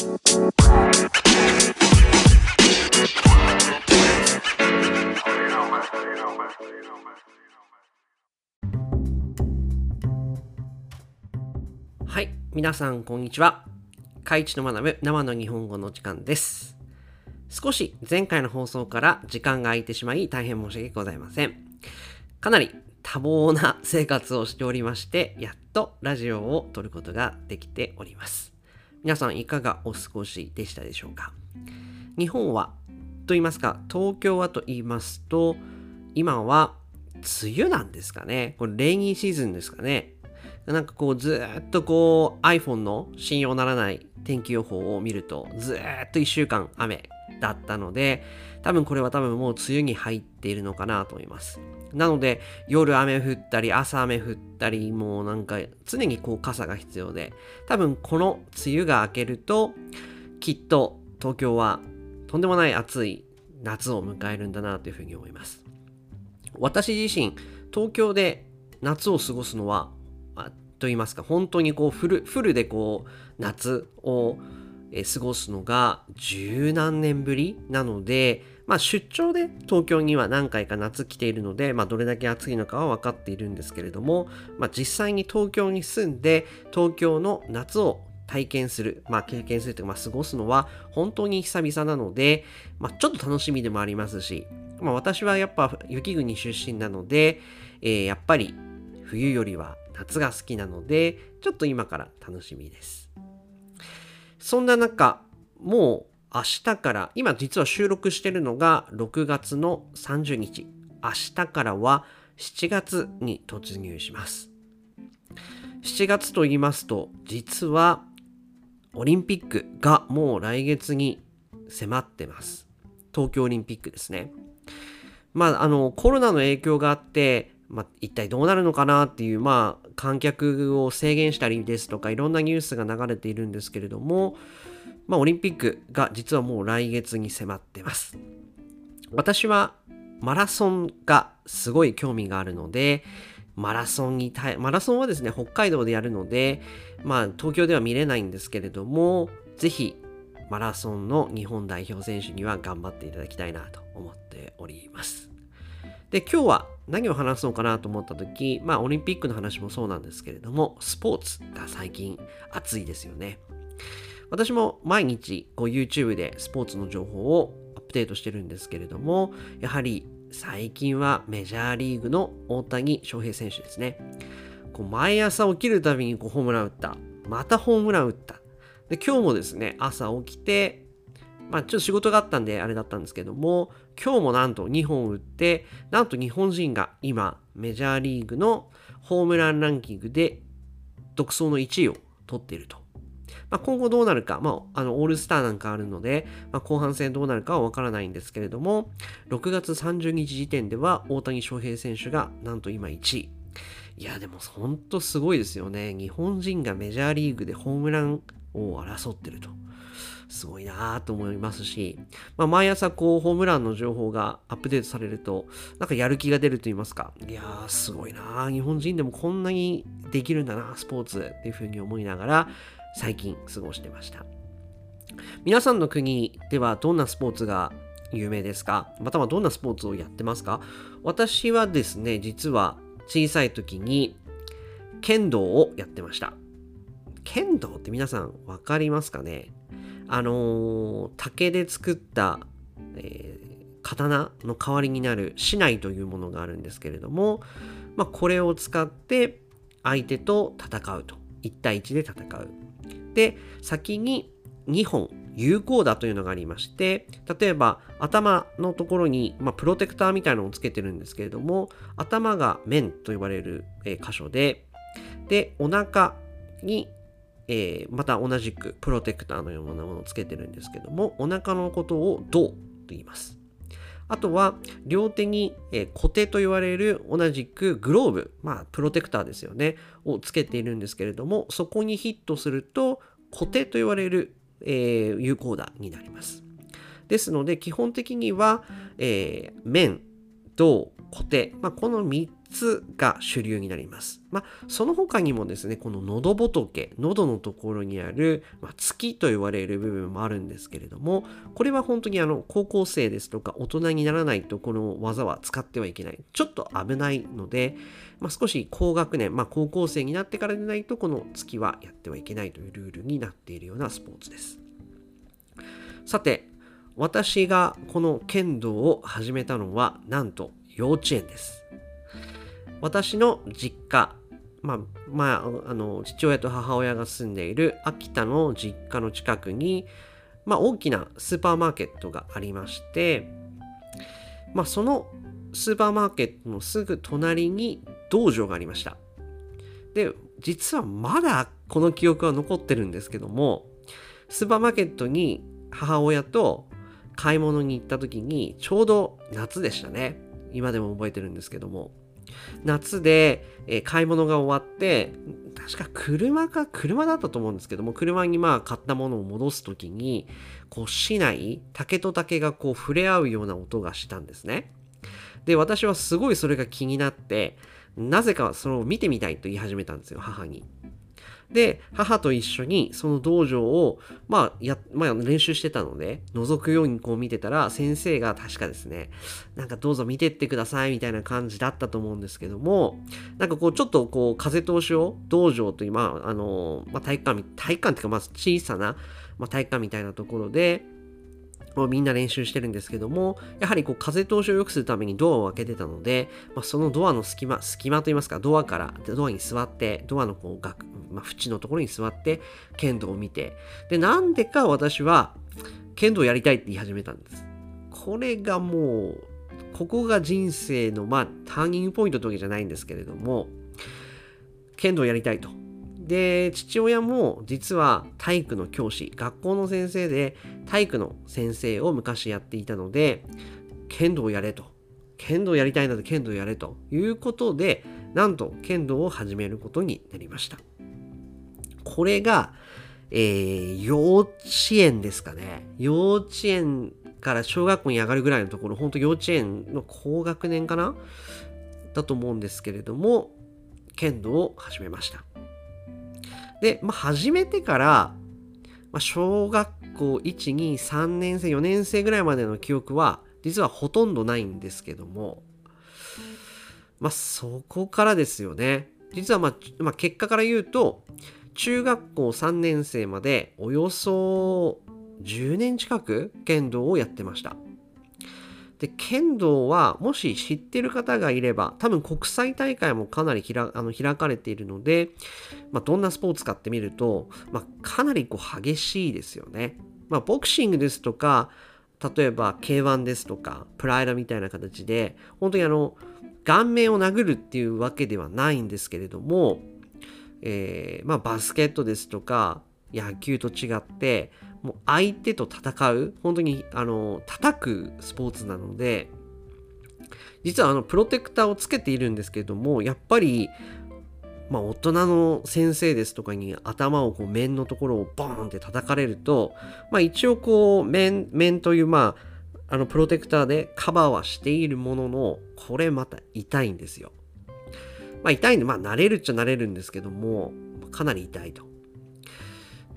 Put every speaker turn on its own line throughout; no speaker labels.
はい、皆さんこんにちは。海地の学ぶ生の日本語の時間です。少し前回の放送から時間が空いてしまい大変申し訳ございません。かなり多忙な生活をしておりまして、やっとラジオを撮ることができております。皆さんいかがお過ごしでしたでしょうか？日本はと言いますか、東京はと言いますと、今は梅雨なんですかね？これ、レイニーシーズンですかね？なんかこうずっとこう iPhone の信用ならない天気予報を見るとずっと1週間雨だったので多分これは多分もう梅雨に入っているのかなと思います。なので夜雨降ったり朝雨降ったりもうなんか常にこう傘が必要で多分この梅雨が明けるときっと東京はとんでもない暑い夏を迎えるんだなというふうに思います。私自身東京で夏を過ごすのはと言いますか本当にこうフルフルでこう夏を過ごすのが十何年ぶりなので、まあ、出張で東京には何回か夏来ているので、まあ、どれだけ暑いのかは分かっているんですけれども、まあ、実際に東京に住んで東京の夏を体験する、まあ、経験するというか、まあ、過ごすのは本当に久々なので、まあ、ちょっと楽しみでもありますし、まあ、私はやっぱ雪国出身なので、えー、やっぱり冬よりは夏が好きなので、ちょっと今から楽しみです。そんな中、もう明日から、今実は収録してるのが6月の30日。明日からは7月に突入します。7月と言いますと、実はオリンピックがもう来月に迫ってます。東京オリンピックですね。まあ、あの、コロナの影響があって、まあ、一体どうなるのかなっていう、まあ、観客を制限したりですとか、いろんなニュースが流れているんですけれども、まあ、オリンピックが実はもう来月に迫ってます。私はマラソンがすごい興味があるので、マラソンにマラソンはですね、北海道でやるので、まあ、東京では見れないんですけれども、ぜひ、マラソンの日本代表選手には頑張っていただきたいなと思っております。で、今日は何を話そうかなと思った時、まあオリンピックの話もそうなんですけれども、スポーツが最近熱いですよね。私も毎日こう YouTube でスポーツの情報をアップデートしてるんですけれども、やはり最近はメジャーリーグの大谷翔平選手ですね。こう毎朝起きるたびにこうホームラン打った。またホームラン打った。で今日もですね、朝起きてまあちょっと仕事があったんであれだったんですけども、今日もなんと2本打って、なんと日本人が今メジャーリーグのホームランランキングで独走の1位を取っていると。まあ、今後どうなるか、まあ、あのオールスターなんかあるので、まあ、後半戦どうなるかはわからないんですけれども、6月30日時点では大谷翔平選手がなんと今1位。いや、でも本当すごいですよね。日本人がメジャーリーグでホームランを争ってると。すごいなと思いますし、まあ、毎朝こうホームランの情報がアップデートされるとなんかやる気が出ると言いますかいやーすごいな日本人でもこんなにできるんだなスポーツっていうふうに思いながら最近過ごしてました。皆さんの国ではどんなスポーツが有名ですか？またはどんなスポーツをやってますか？私はですね実は小さい時に剣道をやってました。剣道って皆さん分かりますかね？あのー、竹で作った、えー、刀の代わりになる竹刀というものがあるんですけれども、まあ、これを使って相手と戦うと。1対1で戦う。で先に2本有効打というのがありまして例えば頭のところに、まあ、プロテクターみたいなのをつけてるんですけれども頭が面と呼ばれる、えー、箇所ででお腹にえー、また同じくプロテクターのようなものをつけてるんですけども、お腹のことを胴と言います。あとは、両手に、えー、固定と言われる同じくグローブ、まあ、プロテクターですよね、をつけているんですけれども、そこにヒットすると、固定と言われる、えー、有効打になります。ですので、基本的には、えー、面、胴、小手、まあ、この3つが主流になります。まあ、その他にもですね、この喉仏、喉のところにある、まあ、月と言われる部分もあるんですけれども、これは本当にあの高校生ですとか大人にならないとこの技は使ってはいけない。ちょっと危ないので、まあ、少し高学年、まあ、高校生になってからでないとこの月はやってはいけないというルールになっているようなスポーツです。さて、私がこの剣道を始めたのはなんと幼稚園です。私の実家、まあ、まあ、あの、父親と母親が住んでいる秋田の実家の近くに、まあ、大きなスーパーマーケットがありまして、まあ、そのスーパーマーケットのすぐ隣に道場がありました。で、実はまだこの記憶は残ってるんですけども、スーパーマーケットに母親と買い物に行った時にちょうど夏でしたね。今でも覚えてるんですけども。夏で、え、買い物が終わって確か車か車だったと思うんですけども車にまあ買ったものを戻す時にこう市内竹と竹がこう触れ合うような音がしたんですね。で私はすごいそれが気になってなぜかそれを見てみたいと言い始めたんですよ母に。で、母と一緒にその道場を、まあ、や、まあ、練習してたので、覗くようにこう見てたら、先生が確かですね、なんかどうぞ見てってくださいみたいな感じだったと思うんですけども、なんかこう、ちょっとこう、風通しを、道場という、まあ、あの、まあ、体育館、体育館っていうか、まあ、小さな、まあ、体育館みたいなところで、みんな練習してるんですけども、やはりこう風通しを良くするためにドアを開けてたので、まあ、そのドアの隙間、隙間といいますか、ドアから、ドアに座って、ドアのこう、まあ、縁のところに座って、剣道を見て、で、なんでか私は、剣道やりたいって言い始めたんです。これがもう、ここが人生の、まあ、ターニングポイントというわけじゃないんですけれども、剣道やりたいと。で、父親も実は体育の教師、学校の先生で体育の先生を昔やっていたので、剣道をやれと。剣道やりたいので剣道をやれということで、なんと剣道を始めることになりました。これが、えー、幼稚園ですかね。幼稚園から小学校に上がるぐらいのところ、本当幼稚園の高学年かな？だと思うんですけれども、剣道を始めました。で、まあ、始めてから、まあ、小学校1、2、3年生、4年生ぐらいまでの記憶は、実はほとんどないんですけども、まあ、そこからですよね。実は、まあ、まあ、結果から言うと、中学校3年生までおよそ10年近く剣道をやってました。で、剣道はもし知ってる方がいれば、多分国際大会もかなりあの開かれているので、まあ、どんなスポーツかって見ると、まあ、かなりこう激しいですよね。まあ、ボクシングですとか、例えば K1 ですとか、プライドみたいな形で、本当にあの、顔面を殴るっていうわけではないんですけれども、えー、まあ、バスケットですとか、野球と違って、もう相手と戦う、本当に、あの、叩くスポーツなので、実はあの、プロテクターをつけているんですけども、やっぱり、まあ、大人の先生ですとかに頭をこう面のところをボーンって叩かれると、まあ、一応こう面面というまああのプロテクターでカバーはしているもののこれまた痛いんですよ。まあ痛いんでまあ慣れるっちゃ慣れるんですけどもかなり痛いと。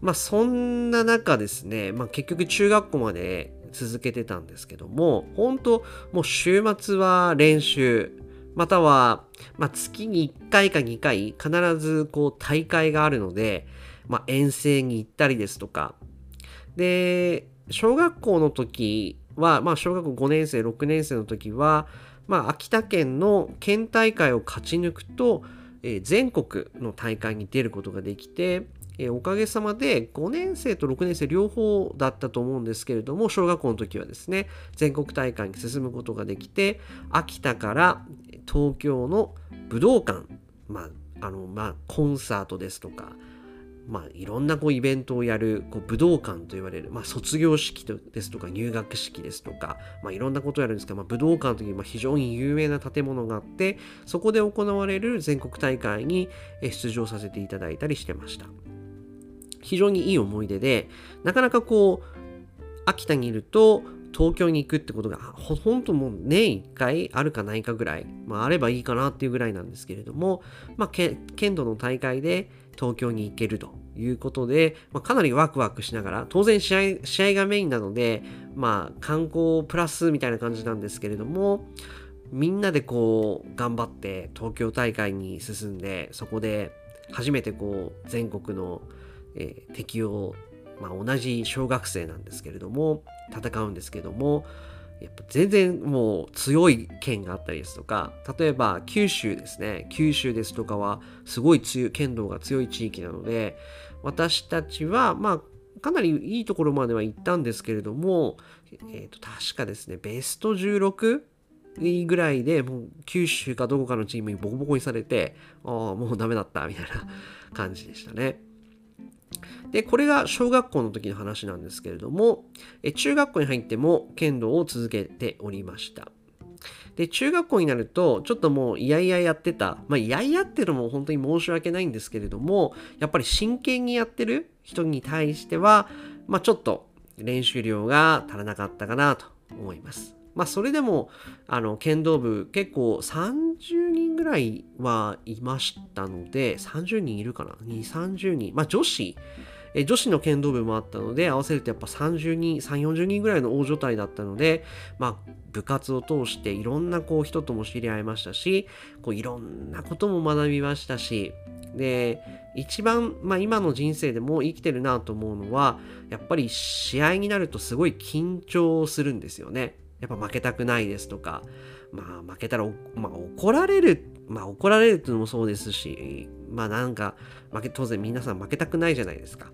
まあそんな中ですね、まあ結局中学校まで続けてたんですけども、本当もう週末は練習、または、まあ、月に1回か2回必ずこう大会があるので、まあ、遠征に行ったりですとか。で、小学校の時は、まあ、小学校5年生、6年生の時は、まあ、秋田県の県大会を勝ち抜くと、えー、全国の大会に出ることができて、えー、おかげさまで5年生と6年生両方だったと思うんですけれども小学校の時はですね全国大会に進むことができて秋田から東京の武道館まああのまあコンサートですとかまあ、いろんなこうイベントをやるこう武道館と言われる、まあ、卒業式ですとか入学式ですとか、まあ、いろんなことをやるんですが、まあ、武道館という、非常に有名な建物があってそこで行われる全国大会に出場させていただいたりしてました。非常にいい思い出で、なかなかこう、秋田にいると、東京に行くってことがほほんともう年1回あるかないかぐらい、まあ、あればいいかなっていうぐらいなんですけれども、まあ、剣道の大会で東京に行けるということで、まあ、かなりワクワクしながら当然試合試合がメインなので、まあ、観光プラスみたいな感じなんですけれどもみんなでこう頑張って東京大会に進んでそこで初めてこう全国の、えー、敵を、まあ、同じ小学生なんですけれども戦うんですけどもやっぱ全然もう強い県があったりですとか例えば九州ですね九州ですとかはすごい強い剣道が強い地域なので私たちはまあかなりいいところまでは行ったんですけれども、えー、と確かですねベスト16ぐらいでもう九州かどこかのチームにボコボコにされてああもうダメだったみたいな感じでしたね。でこれが小学校の時の話なんですけれどもえ中学校に入っても剣道を続けておりました。で中学校になるとちょっともういやいややってたまあいやいやっていうのも本当に申し訳ないんですけれどもやっぱり真剣にやってる人に対してはまあちょっと練習量が足らなかったかなと思います。まあそれでもあの剣道部結構30人ぐらいはいましたので30人いるかな？2 30人。まあ女子。え女子の剣道部もあったので合わせるとやっぱ30人3 4 0人ぐらいの大所帯だったのでまあ部活を通していろんなこう人とも知り合いましたしこういろんなことも学びましたしで一番、まあ、今の人生でも生きてるなと思うのはやっぱり試合になるとすごい緊張するんですよね。やっぱ負けたくないですとか、まあ負けたら、まあ、怒られる、まあ怒られるっていうのもそうですし、まあなんか負け、当然皆さん負けたくないじゃないですか。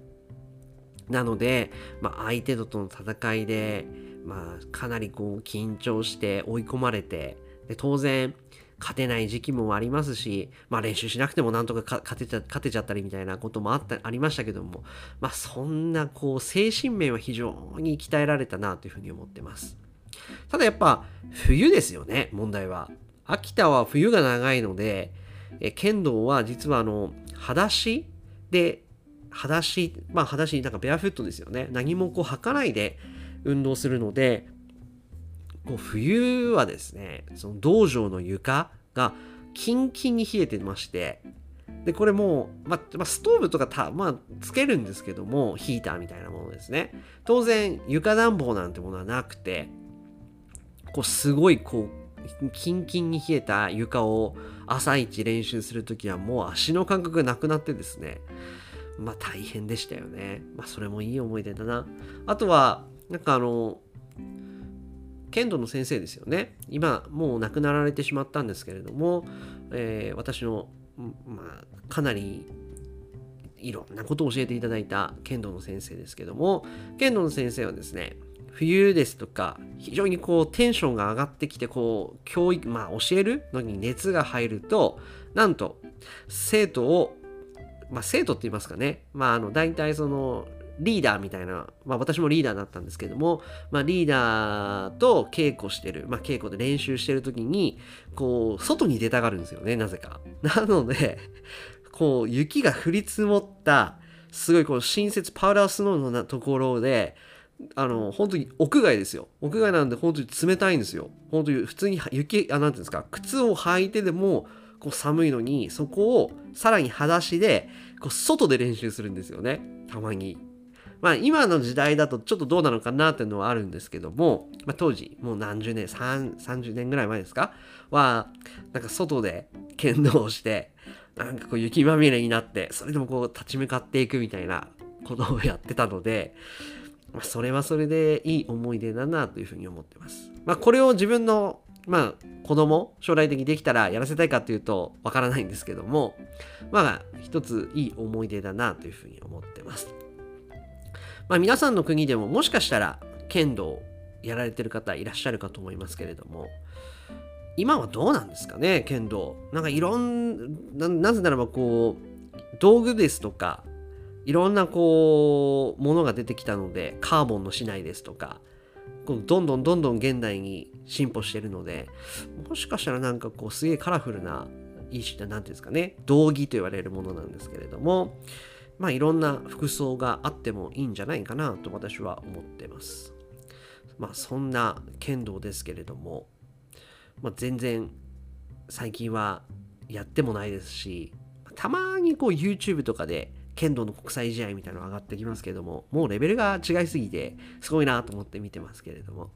なので、まあ相手との戦いで、まあかなりこう緊張して追い込まれて、で当然勝てない時期もありますし、まあ練習しなくてもなんとか勝てちゃ勝てちゃったりみたいなこともあったありましたけども、まあそんなこう精神面は非常に鍛えられたなというふうに思ってます。ただやっぱ冬ですよね、問題は。秋田は冬が長いので、え剣道は実はあの、裸足で、裸足、まあ裸足、なんかベアフットですよね。何もこう履かないで運動するので、こう冬はですね、その道場の床がキンキンに冷えてまして、で、これもう、ままあ、ストーブとかた、まあ、つけるんですけども、ヒーターみたいなものですね。当然、床暖房なんてものはなくて、こうすごいこうキンキンに冷えた床を朝一練習するときはもう足の感覚がなくなってですね。まあ大変でしたよね。まあそれもいい思い出だな。あとはなんかあの剣道の先生ですよね。今もう亡くなられてしまったんですけれども、えー、私の、まあ、かなりいろんなことを教えていただいた剣道の先生ですけども剣道の先生はですね冬ですとか非常にこうテンションが上がってきてこう教育まあ教えるのに熱が入るとなんと生徒をまあ生徒って言いますかねまああの大体そのリーダーみたいな、まあ私もリーダーだったんですけども、まあリーダーと稽古してる、まあ稽古で練習してる時に、こう、外に出たがるんですよね、なぜか。なので、こう、雪が降り積もった、すごいこう、新雪パウダースノーのところで、あの、本当に屋外ですよ。屋外なんで本当に冷たいんですよ。本当に普通に雪、あ、なんていうんですか、靴を履いてでも、こう寒いのに、そこをさらに裸足で、こう外で練習するんですよね。たまに。まあ今の時代だとちょっとどうなのかなっていうのはあるんですけども、まあ、当時、もう何十年、30年ぐらい前ですか？は、なんか外で剣道をして、なんかこう雪まみれになって、それでもこう立ち向かっていくみたいなことをやってたので、まあ、それはそれでいい思い出だなというふうに思ってます。まあ、これを自分の、まあ、子供、将来的にできたらやらせたいかっていうとわからないんですけども、まあ、一ついい思い出だなというふうに思ってます。まあ、皆さんの国でももしかしたら剣道やられてる方いらっしゃるかと思いますけれども、今はどうなんですかね、剣道。なんかいろんな、なぜならばこう、道具ですとか、いろんなこうものが出てきたのでカーボンの市内ですとかこうどんどんどんどん現代に進歩してるのでもしかしたらなんかこうすげえカラフルないい何ていうんですかね道着と言われるものなんですけれどもまあいろんな服装があってもいいんじゃないかなと私は思ってます。まあそんな剣道ですけれども、まあ、全然最近はやってもないですし、たまにこう YouTube とかで剣道の国際試合みたいなの上がってきますけども、もうレベルが違いすぎて、すごいなと思って見てますけれども。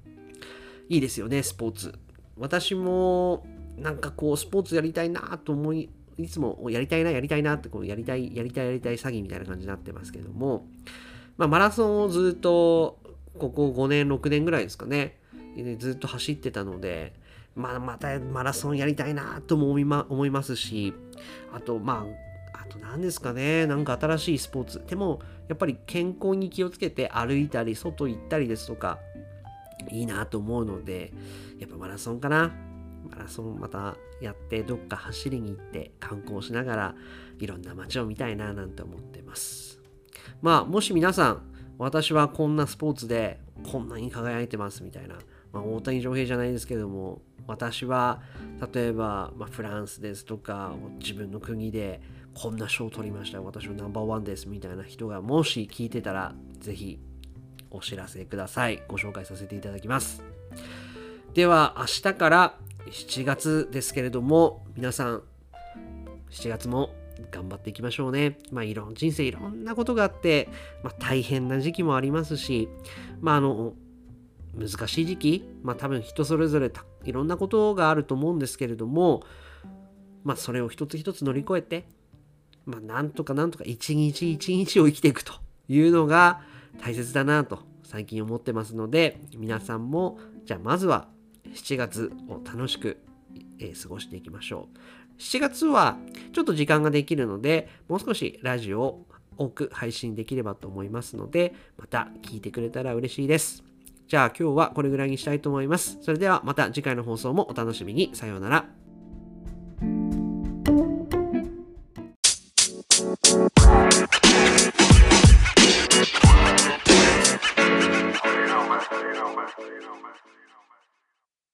いいですよね、スポーツ。私も、なんかこう、スポーツやりたいなと思い、いつもやりたいな、やりたいなって、こう、やりたい、やりたい、やりたい詐欺みたいな感じになってますけども、まあ、マラソンをずっと、ここ5年、6年ぐらいですかね、ずっと走ってたので、まあ、またマラソンやりたいなとも思い,、ま、思いますし、あと、まあ、と何ですかね、なんか新しいスポーツ。でも、やっぱり健康に気をつけて歩いたり、外行ったりですとか、いいなと思うので、やっぱマラソンかな。マラソンまたやってどっか走りに行って観光しながらいろんな街を見たいななんて思ってます。まあもし皆さん私はこんなスポーツでこんなに輝いてますみたいな、まあ、大谷翔平じゃないですけども私は例えば、まあ、フランスですとか自分の国でこんな賞を取りました私はナンバーワンですみたいな人がもし聞いてたらぜひお知らせください。ご紹介させていただきます。では、明日から7月ですけれども、皆さん、7月も頑張っていきましょうね。まあ、いろん、人生いろんなことがあって、まあ、大変な時期もありますし、まあ、あの、難しい時期、まあ、多分人それぞれいろんなことがあると思うんですけれども、まあ、それを一つ一つ乗り越えて、まあ、なんとかなんとか一日一日を生きていくというのが、大切だなと最近思ってますので皆さんもじゃあまずは7月を楽しく、え、過ごしていきましょう。7月はちょっと時間ができるのでもう少しラジオを多く配信できればと思いますのでまた聞いてくれたら嬉しいです。じゃあ今日はこれぐらいにしたいと思います。それではまた次回の放送もお楽しみに。さようなら。